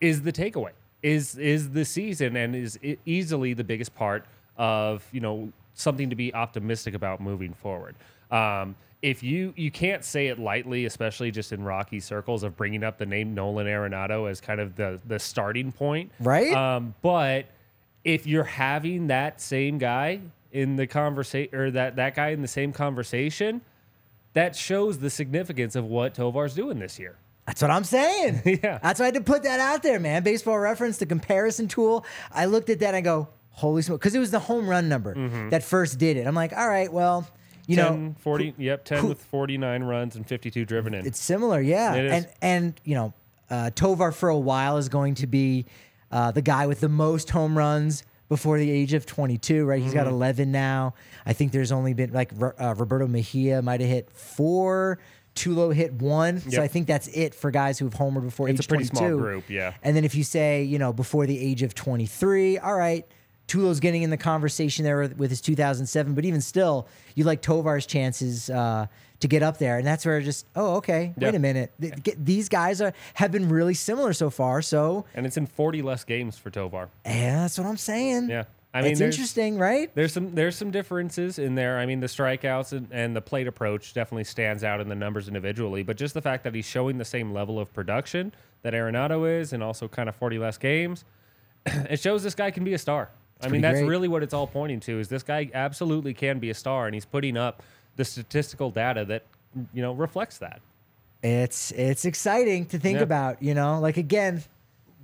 is the takeaway. Is is the season and is easily the biggest part of you know something to be optimistic about moving forward. Um, if you you can't say it lightly, especially just in Rocky circles of bringing up the name Nolan Arenado as kind of the the starting point, Right? Um, but if you're having that same guy in the conversation or that that guy in the same conversation, that shows the significance of what Tovar's doing this year. That's what I'm saying. Yeah. That's why I had to put that out there, man. Baseball reference, the comparison tool. I looked at that and I go, holy smoke. Because it was the home run number that first did it. I'm like, all right, well, you 10, know, 40, yep, 10 who- with 49 runs and 52 driven in. it's similar, yeah. It. And and you know, uh, Tovar for a while is going to be uh, the guy with the most home runs before the age of 22, right? He's Mm-hmm. got 11 now. I think there's only been like uh, Roberto Mejia might have hit four. Tulo hit one, so I think that's it for guys who've homered before It's a pretty 22. small group, yeah. And then if you say, you know, before the age of 23, all right, Tulo's getting in the conversation there with, his 2007, but even still, you like Tovar's chances uh, to get up there. And that's where just, oh, okay, wait a minute. Th- get- These guys are have been really similar so far. So, and it's in 40 less games for Tovar. yeah, that's what I'm saying. Yeah. I mean, it's interesting, right? There's some there's some differences in there. I mean, the strikeouts and, and the plate approach definitely stands out in the numbers individually, but just the fact that he's showing the same level of production that Arenado is, and also kind of 40 less games, it shows this guy can be a star. I mean, that's great. really what it's all pointing to. Is this guy absolutely can be a star, and he's putting up the statistical data that you know reflects that. It's it's exciting to think Yeah. about, you know. Like again,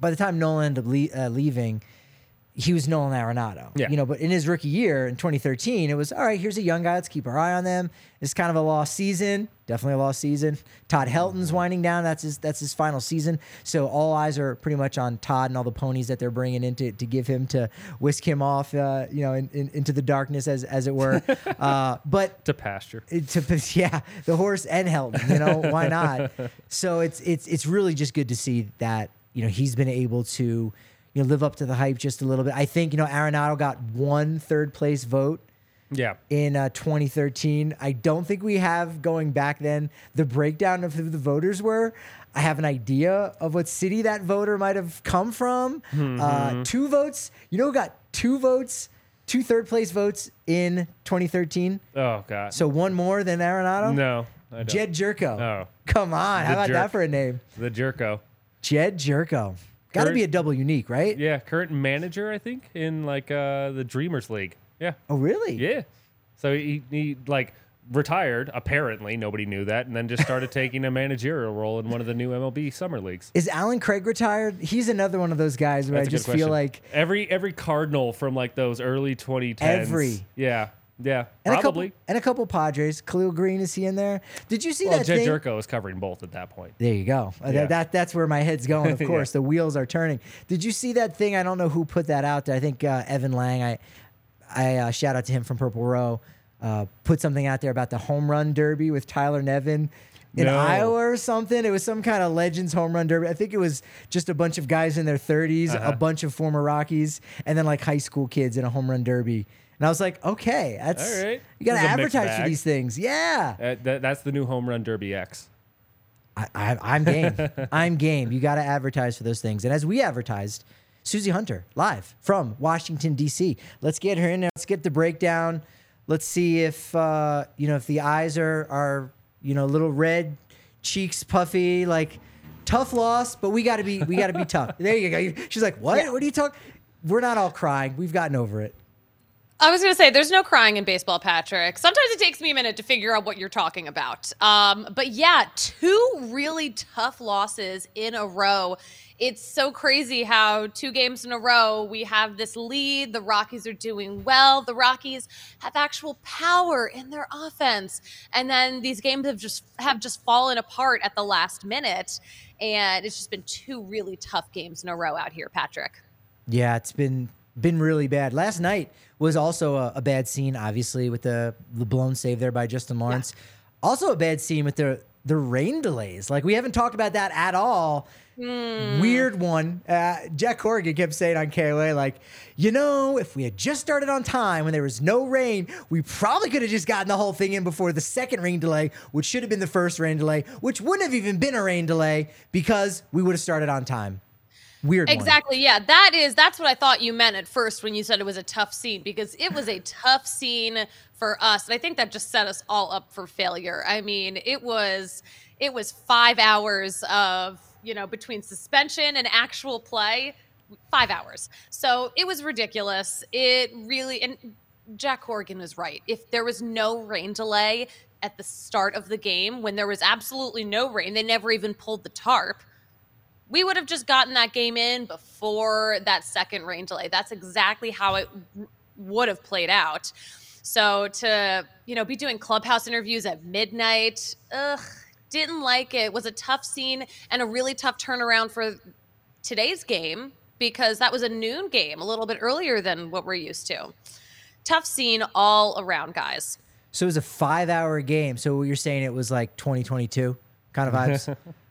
by the time Nolan ended up le- uh, leaving, he was Nolan Arenado. Yeah. You know, but in his rookie year in 2013, it was all right. Here's a young guy. Let's keep our eye on them. It's kind of a lost season. Definitely a lost season. Todd Helton's winding down. That's his that's his final season. So all eyes are pretty much on Todd and all the ponies that they're bringing in to, to give him to whisk him off, uh, you know, in, in, into the darkness as as it were. uh, but To pasture. to yeah, the horse and Helton. You know why not? so it's it's it's really just good to see that you know he's been able to you know live up to the hype just a little bit. I think you know Arenado got one third place vote Yeah. in uh, 2013. I don't think we have going back then the breakdown of who the voters were. I have an idea of what city that voter might have come from. Mm-hmm. Uh, two votes. You know who got two votes, two third place votes in 2013? Oh God. So one more than Arenado? no. I don't. Jedd Gyorko. Oh. Come on. How about jerk. that for a name? the Gyorko. Jedd Gyorko. Got to be a double unique, right? Yeah, current manager, I think, in like uh, the Dreamers League. Yeah. Oh, really? Yeah. So he, he like retired, apparently. Nobody knew that. And then just started taking a managerial role in one of the new MLB summer leagues. Is Allen Craig retired? He's another one of those guys where That's I just feel like every every Cardinal from like those early 2010s. Every. Yeah. Yeah. and Probably. a couple and a couple Padres. Khalil Greene is he in there? Did you see well, that Jedd thing? Gyorko is covering both at that point. There you go. Uh, Yeah. That, that that's where my head's going. Of Yeah. course, the wheels are turning. Did you see that thing? I don't know who put that out there. I think uh, Evan Lang. I I uh, shout out to him from Purple Row. Uh, put something out there about the home run derby with Tyler Nevin in No. Iowa or something. It was some kind of Legends home run derby. I think it was just a bunch of guys in their 30s, Uh-huh. a bunch of former Rockies, and then like high school kids in a home run derby. And I was like, okay, that's All right. you got to This is a mixed advertise for bag. these things. Yeah. Uh, that, that's the new home run derby X. I, I, I'm game. I'm game. You got to advertise for those things. And as we advertised, Susie Hunter live from Washington D.C. Let's get her in there. Let's get the breakdown. Let's see if uh, you know if the eyes are are you know a little red, cheeks puffy, like tough loss. But we got to be we got to be tough. There you go. She's like, what? What are you talking? We're not all crying. We've gotten over it. I was going to say, there's no crying in baseball, Patrick. Sometimes it takes me a minute to figure out what you're talking about. Um, but yeah, two really tough losses in a row. It's so crazy how two games in a row we have this lead. The Rockies are doing well. The Rockies have actual power in their offense, and then these games have just have just fallen apart at the last minute. And it's just been two really tough games in a row out here, Patrick. Yeah, it's been been really bad. Last night was also a, a bad scene, obviously, with the the blown save there by Justin Lawrence. Also a bad scene with the the rain delays. Like we haven't talked about that at all. Weird one. Uh, Jack Corrigan kept saying on KOA, like, you know, if we had just started on time when there was no rain, we probably could have just gotten the whole thing in before the second rain delay, which should have been the first rain delay, which wouldn't have even been a rain delay because we would have started on time. Weird one. Exactly. Yeah, that is that's what I thought you meant at first when you said it was a tough scene because it was a tough scene for us, and I think that just set us all up for failure. I mean, it was it was five hours of you know between suspension and actual play, five hours. So it was ridiculous. It really and Jack Corrigan was right. If there was no rain delay, at the start of the game when there was absolutely no rain. They never even pulled the tarp. We would have just gotten that game in before that second rain delay. That's exactly how it would have played out. So to, you know, be doing clubhouse interviews at midnight, ugh, didn't like it. Was a tough scene and a really tough turnaround for today's game because that was a noon game, a little bit earlier than what we're used to. Tough scene all around, guys. So it was a five hour game. So you're saying it was like 2022 kind of vibes?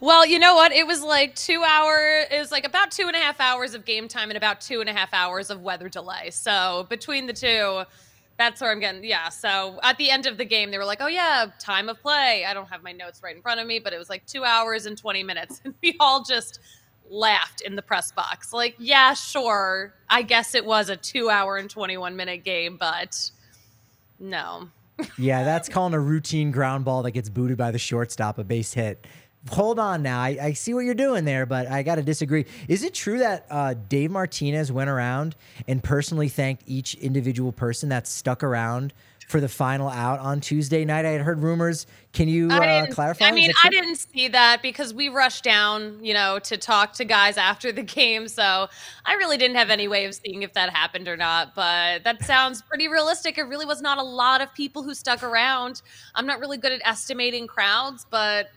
Well, you know what? It was like two hour. It was like about two and a half hours of game time and about two and a half hours of weather delay. So between the two, that's where I'm getting. Yeah. So at the end of the game, they were like, "Oh yeah, time of play." I don't have my notes right in front of me, but it was like two hours and twenty minutes, and we all just laughed in the press box. Like, yeah, sure. I guess it was a two hour and twenty one minute game, but no. yeah, that's calling a routine ground ball that gets booted by the shortstop a base hit hold on now. I, I, see what you're doing there, but I got to disagree. Is it true that uh, Dave Martinez went around and personally thanked each individual person that stuck around for the final out on Tuesday night? I had heard rumors. Can you uh, clarify? I mean, I didn't see that because we rushed down, you know, to talk to guys after the game. So I really didn't have any way of seeing if that happened or not. But that sounds pretty realistic. It really was not a lot of people who stuck around. I'm not really good at estimating crowds, but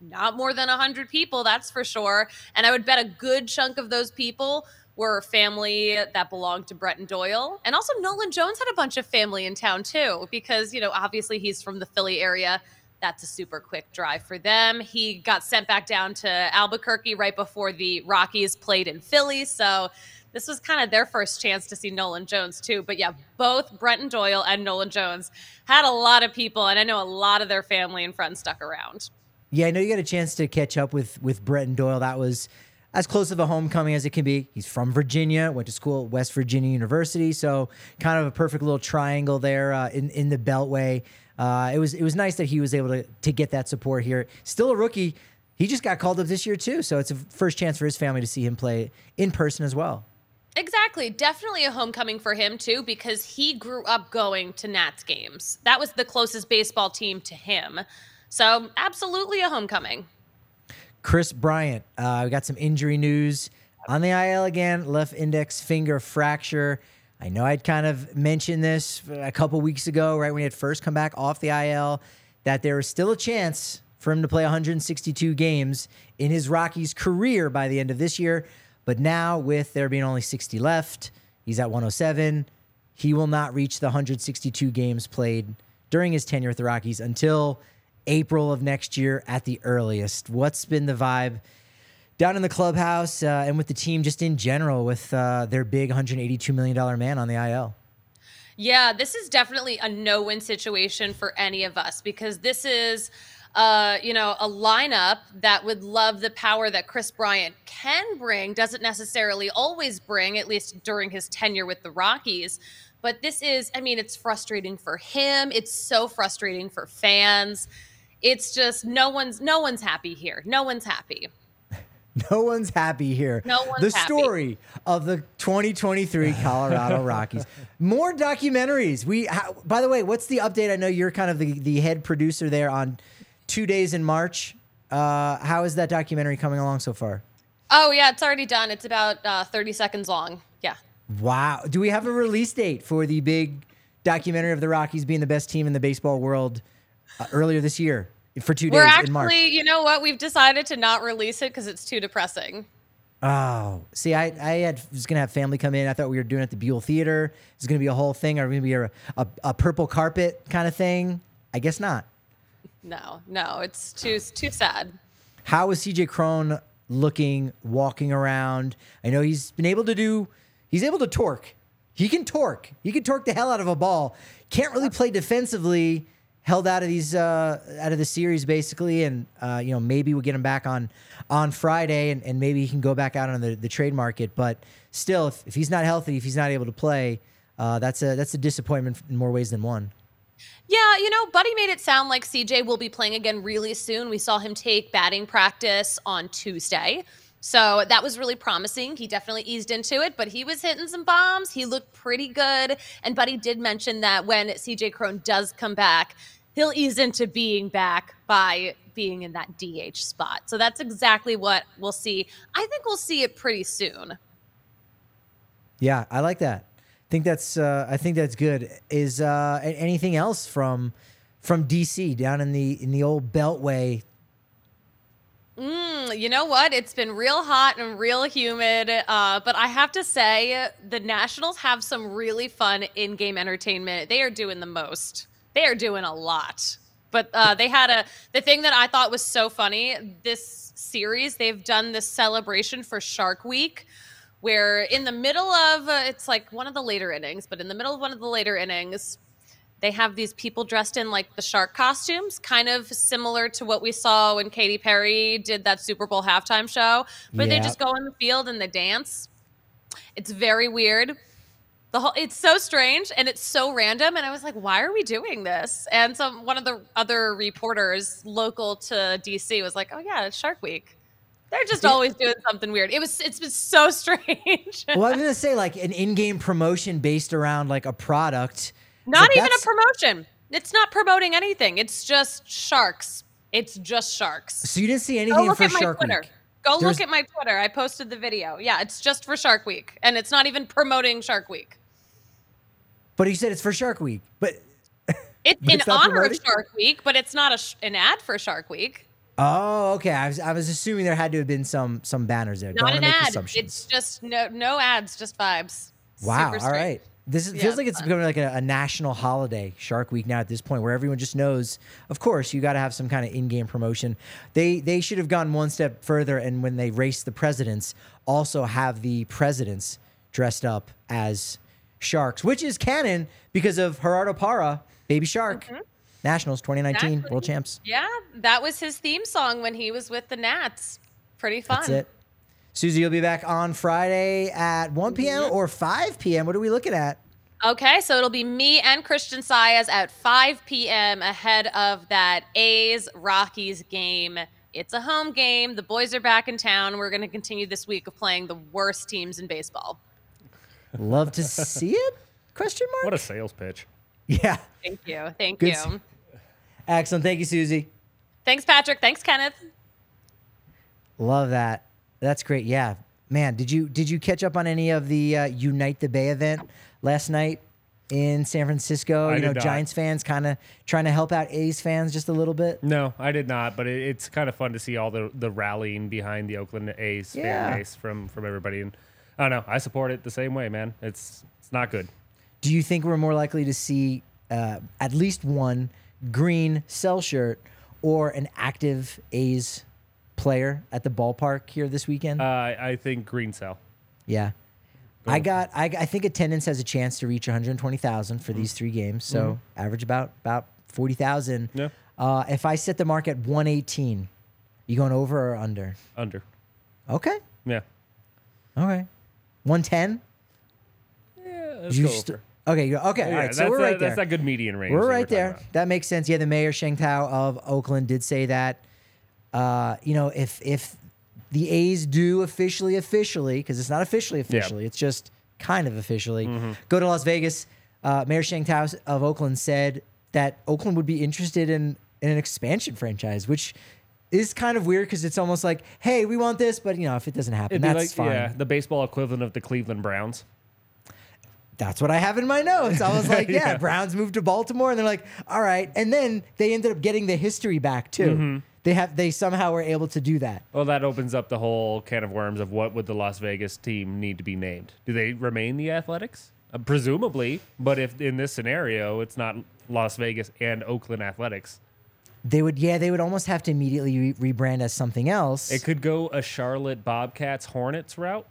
not more than 100 people, that's for sure. And I would bet a good chunk of those people were family that belonged to Brenton Doyle. And also, Nolan Jones had a bunch of family in town too, because, you know, obviously he's from the Philly area. That's a super quick drive for them. He got sent back down to Albuquerque right before the Rockies played in Philly. So, this was kind of their first chance to see Nolan Jones too. But yeah, both Brenton Doyle and Nolan Jones had a lot of people, and I know a lot of their family and friends stuck around. Yeah, I know you got a chance to catch up with with Brenton Doyle. That was as close of a homecoming as it can be. He's from Virginia, went to school at West Virginia University, so kind of a perfect little triangle there uh, in in the Beltway. Uh, it was it was nice that he was able to to get that support here. Still a rookie. He just got called up this year too, so it's a first chance for his family to see him play in person as well. Exactly. Definitely a homecoming for him too because he grew up going to Nats games. That was the closest baseball team to him. So, absolutely a homecoming. Kris Bryant, uh, we got some injury news on the IL again, left index finger fracture. I know I'd kind of mentioned this a couple weeks ago, right when he had first come back off the IL, that there was still a chance for him to play 162 games in his Rockies career by the end of this year. But now, with there being only 60 left, he's at 107. He will not reach the 162 games played during his tenure with the Rockies until April of next year at the earliest. What's been the vibe down in the clubhouse uh, and with the team just in general with uh, their big $182 million man on the IL? Yeah, this is definitely a no win situation for any of us because this is. Uh, you know, a lineup that would love the power that Kris Bryant can bring, doesn't necessarily always bring, at least during his tenure with the Rockies. But this is, I mean, it's frustrating for him. It's so frustrating for fans it's just no one's no one's happy here. No one's happy. No one's happy here. No one's the story of the 2023 Colorado Rockies. More documentaries. We, how, by the way, what's the update? I know you're kind of the, the head producer there on Two Days in March. Uh, how is that documentary coming along so far? Oh yeah, it's already done. It's about uh, 30 seconds long. Yeah. Wow. Do we have a release date for the big documentary of the Rockies being the best team in the baseball world? Uh, earlier this year for 2 We're days in March. actually, You know what? We've decided to not release it because it's too depressing. Oh, see, I, I had, was gonna have family come in. I thought we were doing it at the Buell Theater. It's gonna be a whole thing. Are we gonna be a, a, a purple carpet kind of thing? I guess not. No, no, it's too too sad. How is CJ Cron looking, walking around? I know he's been able to do. He's able to torque. He can torque. He can torque the hell out of a ball. Can't really play defensively held out of these uh, out of the series basically, and uh, you know maybe we'll get him back on on Friday, and, and maybe he can go back out on the, the trade market. But still, if, if he's not healthy, if he's not able to play, uh, that's a that's a disappointment in more ways than one. Yeah, you know, Buddy made it sound like CJ will be playing again really soon. We saw him take batting practice on Tuesday. So that was really promising. He definitely eased into it, but he was hitting some bombs. He looked pretty good. And Buddy did mention that when CJ Cron does come back, he'll ease into being back by being in that DH spot. So that's exactly what we'll see. I think we'll see it pretty soon. Yeah, I like that. I think that's uh, I think that's good. Is uh, anything else from from DC down in the in the old Beltway? Mm, you know what? It's been real hot and real humid. Uh, but I have to say, the Nationals have some really fun in game entertainment. They are doing the most, they are doing a lot. But uh, they had a, the thing that I thought was so funny this series, they've done this celebration for Shark Week. Where in the middle of uh, it's like one of the later innings, but in the middle of one of the later innings, they have these people dressed in like the shark costumes, kind of similar to what we saw when Katy Perry did that Super Bowl halftime show, where they just go in the field and they dance. It's very weird. The whole it's so strange and it's so random and I was like, why are we doing this? And some one of the other reporters local to DC was like, oh yeah, it's Shark Week. They're just always doing something weird. It was it's been so strange. Well, I was gonna say like an in-game promotion based around like a product. Not even a promotion. It's not promoting anything. It's just sharks. It's just sharks. So you didn't see Go anything look for at my Shark Twitter. Week. Go There's- look at my Twitter. I posted the video. Yeah, it's just for Shark Week, and it's not even promoting Shark Week. But you said it's for Shark Week. But It's in it's not honor of? Shark Week, but it's not a sh- an ad for Shark Week. oh, okay. I was I was assuming there had to have been some some banners there. Don't an ad. It's just no no ads, just vibes. Wow. All right. This is, Yeah, feels like it's it's fun. becoming like a, a national holiday, Shark Week now at this point, where everyone just knows. Of course, you got to have some kind of in-game promotion. They they should have gone one step further, and when they race the presidents, also have the presidents dressed up as sharks, which is canon because of Gerardo Parra, Baby Shark, mm-hmm. Nationals 2019 Exactly. World Champs. Yeah, that was his theme song when he was with the Nats. Pretty fun. That's it. Susie, you'll be back on Friday at 1 p.m. or 5 p.m. What are we looking at? Okay, so it'll be me and Christian Sayas at 5 p.m. ahead of that A's Rockies game. It's a home game. The boys are back in town. We're going to continue this week of playing the worst teams in baseball. Love to see it? Question mark. What a sales pitch. yeah. Thank you. Thank Good you. s- Excellent. Thank you, Susie. Thanks, Patrick. Thanks, Kenneth. Love that. That's great. Yeah, man. Did you did you catch up on any of the uh, Unite the Bay event last night in San Francisco? I you know, did not. Giants fans kind of trying to help out A's fans just a little bit. No, I did not, but it, it's kind of fun to see all the the rallying behind the Oakland A's Yeah. fan base from from everybody. And I don't know, I support it the same way, man. It's it's not good. Do you think we're more likely to see uh, at least one green cell shirt or an active A's player at the ballpark here this weekend? Uh, I think green cell. Yeah. I got. I, I think attendance has a chance to reach 120,000 for these three games. So average about about 40,000. Yeah. Uh, if I set the mark at 118, you going over or under? Under. Okay. Yeah. Okay. 110. Yeah. Let's go st- over. okay. you- Okay. All right. that's So we're that- right there. That's that good median range. We're right talking there. about. That makes sense. Yeah, the mayor Sheng Thao of Oakland did say that. Uh, you know, if if the A's do officially officially, because it's not officially officially, it's just kind of officially, Mm-hmm. go to Las Vegas. Uh, mayor Sheng Thao of Oakland said that Oakland would be interested in in an expansion franchise, which is kind of weird because it's almost like, hey, we want this, but you know, if it doesn't happen, It'd that's like fine. yeah, the baseball equivalent of the Cleveland Browns. That's what I have in my notes. I was like, yeah, Yeah. Browns moved to Baltimore, and they're like, all right. And then they ended up getting the history back too. Mm-hmm. They have they somehow were able to do that. Well, that opens up the whole can of worms of what would the Las Vegas team need to be named? Do they remain the Athletics? Uh, presumably, but if in this scenario it's not Las Vegas and Oakland Athletics, They would, yeah, they would almost have to immediately re- rebrand as something else. it could go a Charlotte Bobcats Hornets route,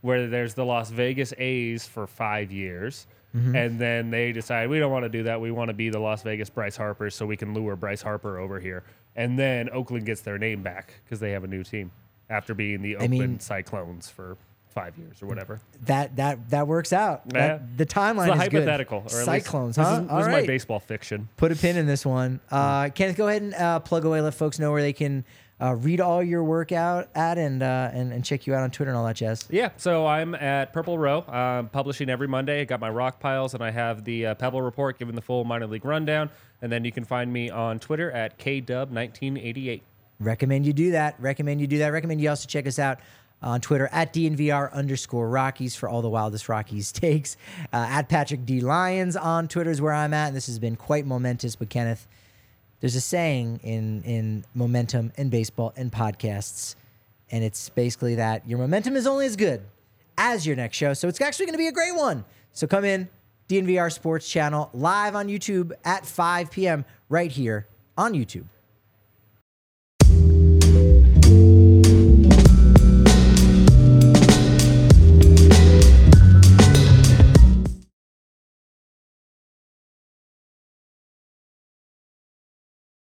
where there's the Las Vegas A's for five years, mm-hmm. and then they decide we don't want to do that. We want to be the Las Vegas Bryce Harper, so we can lure Bryce Harper over here, and then Oakland gets their name back because they have a new team after being the Oakland mean- Cyclones for five years or whatever. that that that works out. Yeah. That- the timeline It's is good. hypothetical. Or at least- Cyclones, this huh? Is, this All is my baseball fiction. Put a pin in this one. Uh, Kenneth, go ahead and uh, plug away. Let folks know where they can uh, read all your workout at and, uh, and and check you out on Twitter and all that jazz. Yeah, so I'm at Purple Row, I'm publishing every Monday. I got my rock piles, and I have the uh, Pebble Report, giving the full minor league rundown. And then you can find me on Twitter at KDub1988. Recommend you do that. Recommend you do that. Recommend you also check us out on Twitter at DNVR underscore Rockies for all the wildest Rockies takes. Uh, at Patrick D Lyons on Twitter is where I'm at. And this has been quite momentous. But Kenneth, there's a saying in in momentum in baseball and podcasts, and it's basically that your momentum is only as good as your next show. So it's actually going to be a great one. So come in, DNVR Sports Channel, live on YouTube at 5 p.m. right here on YouTube.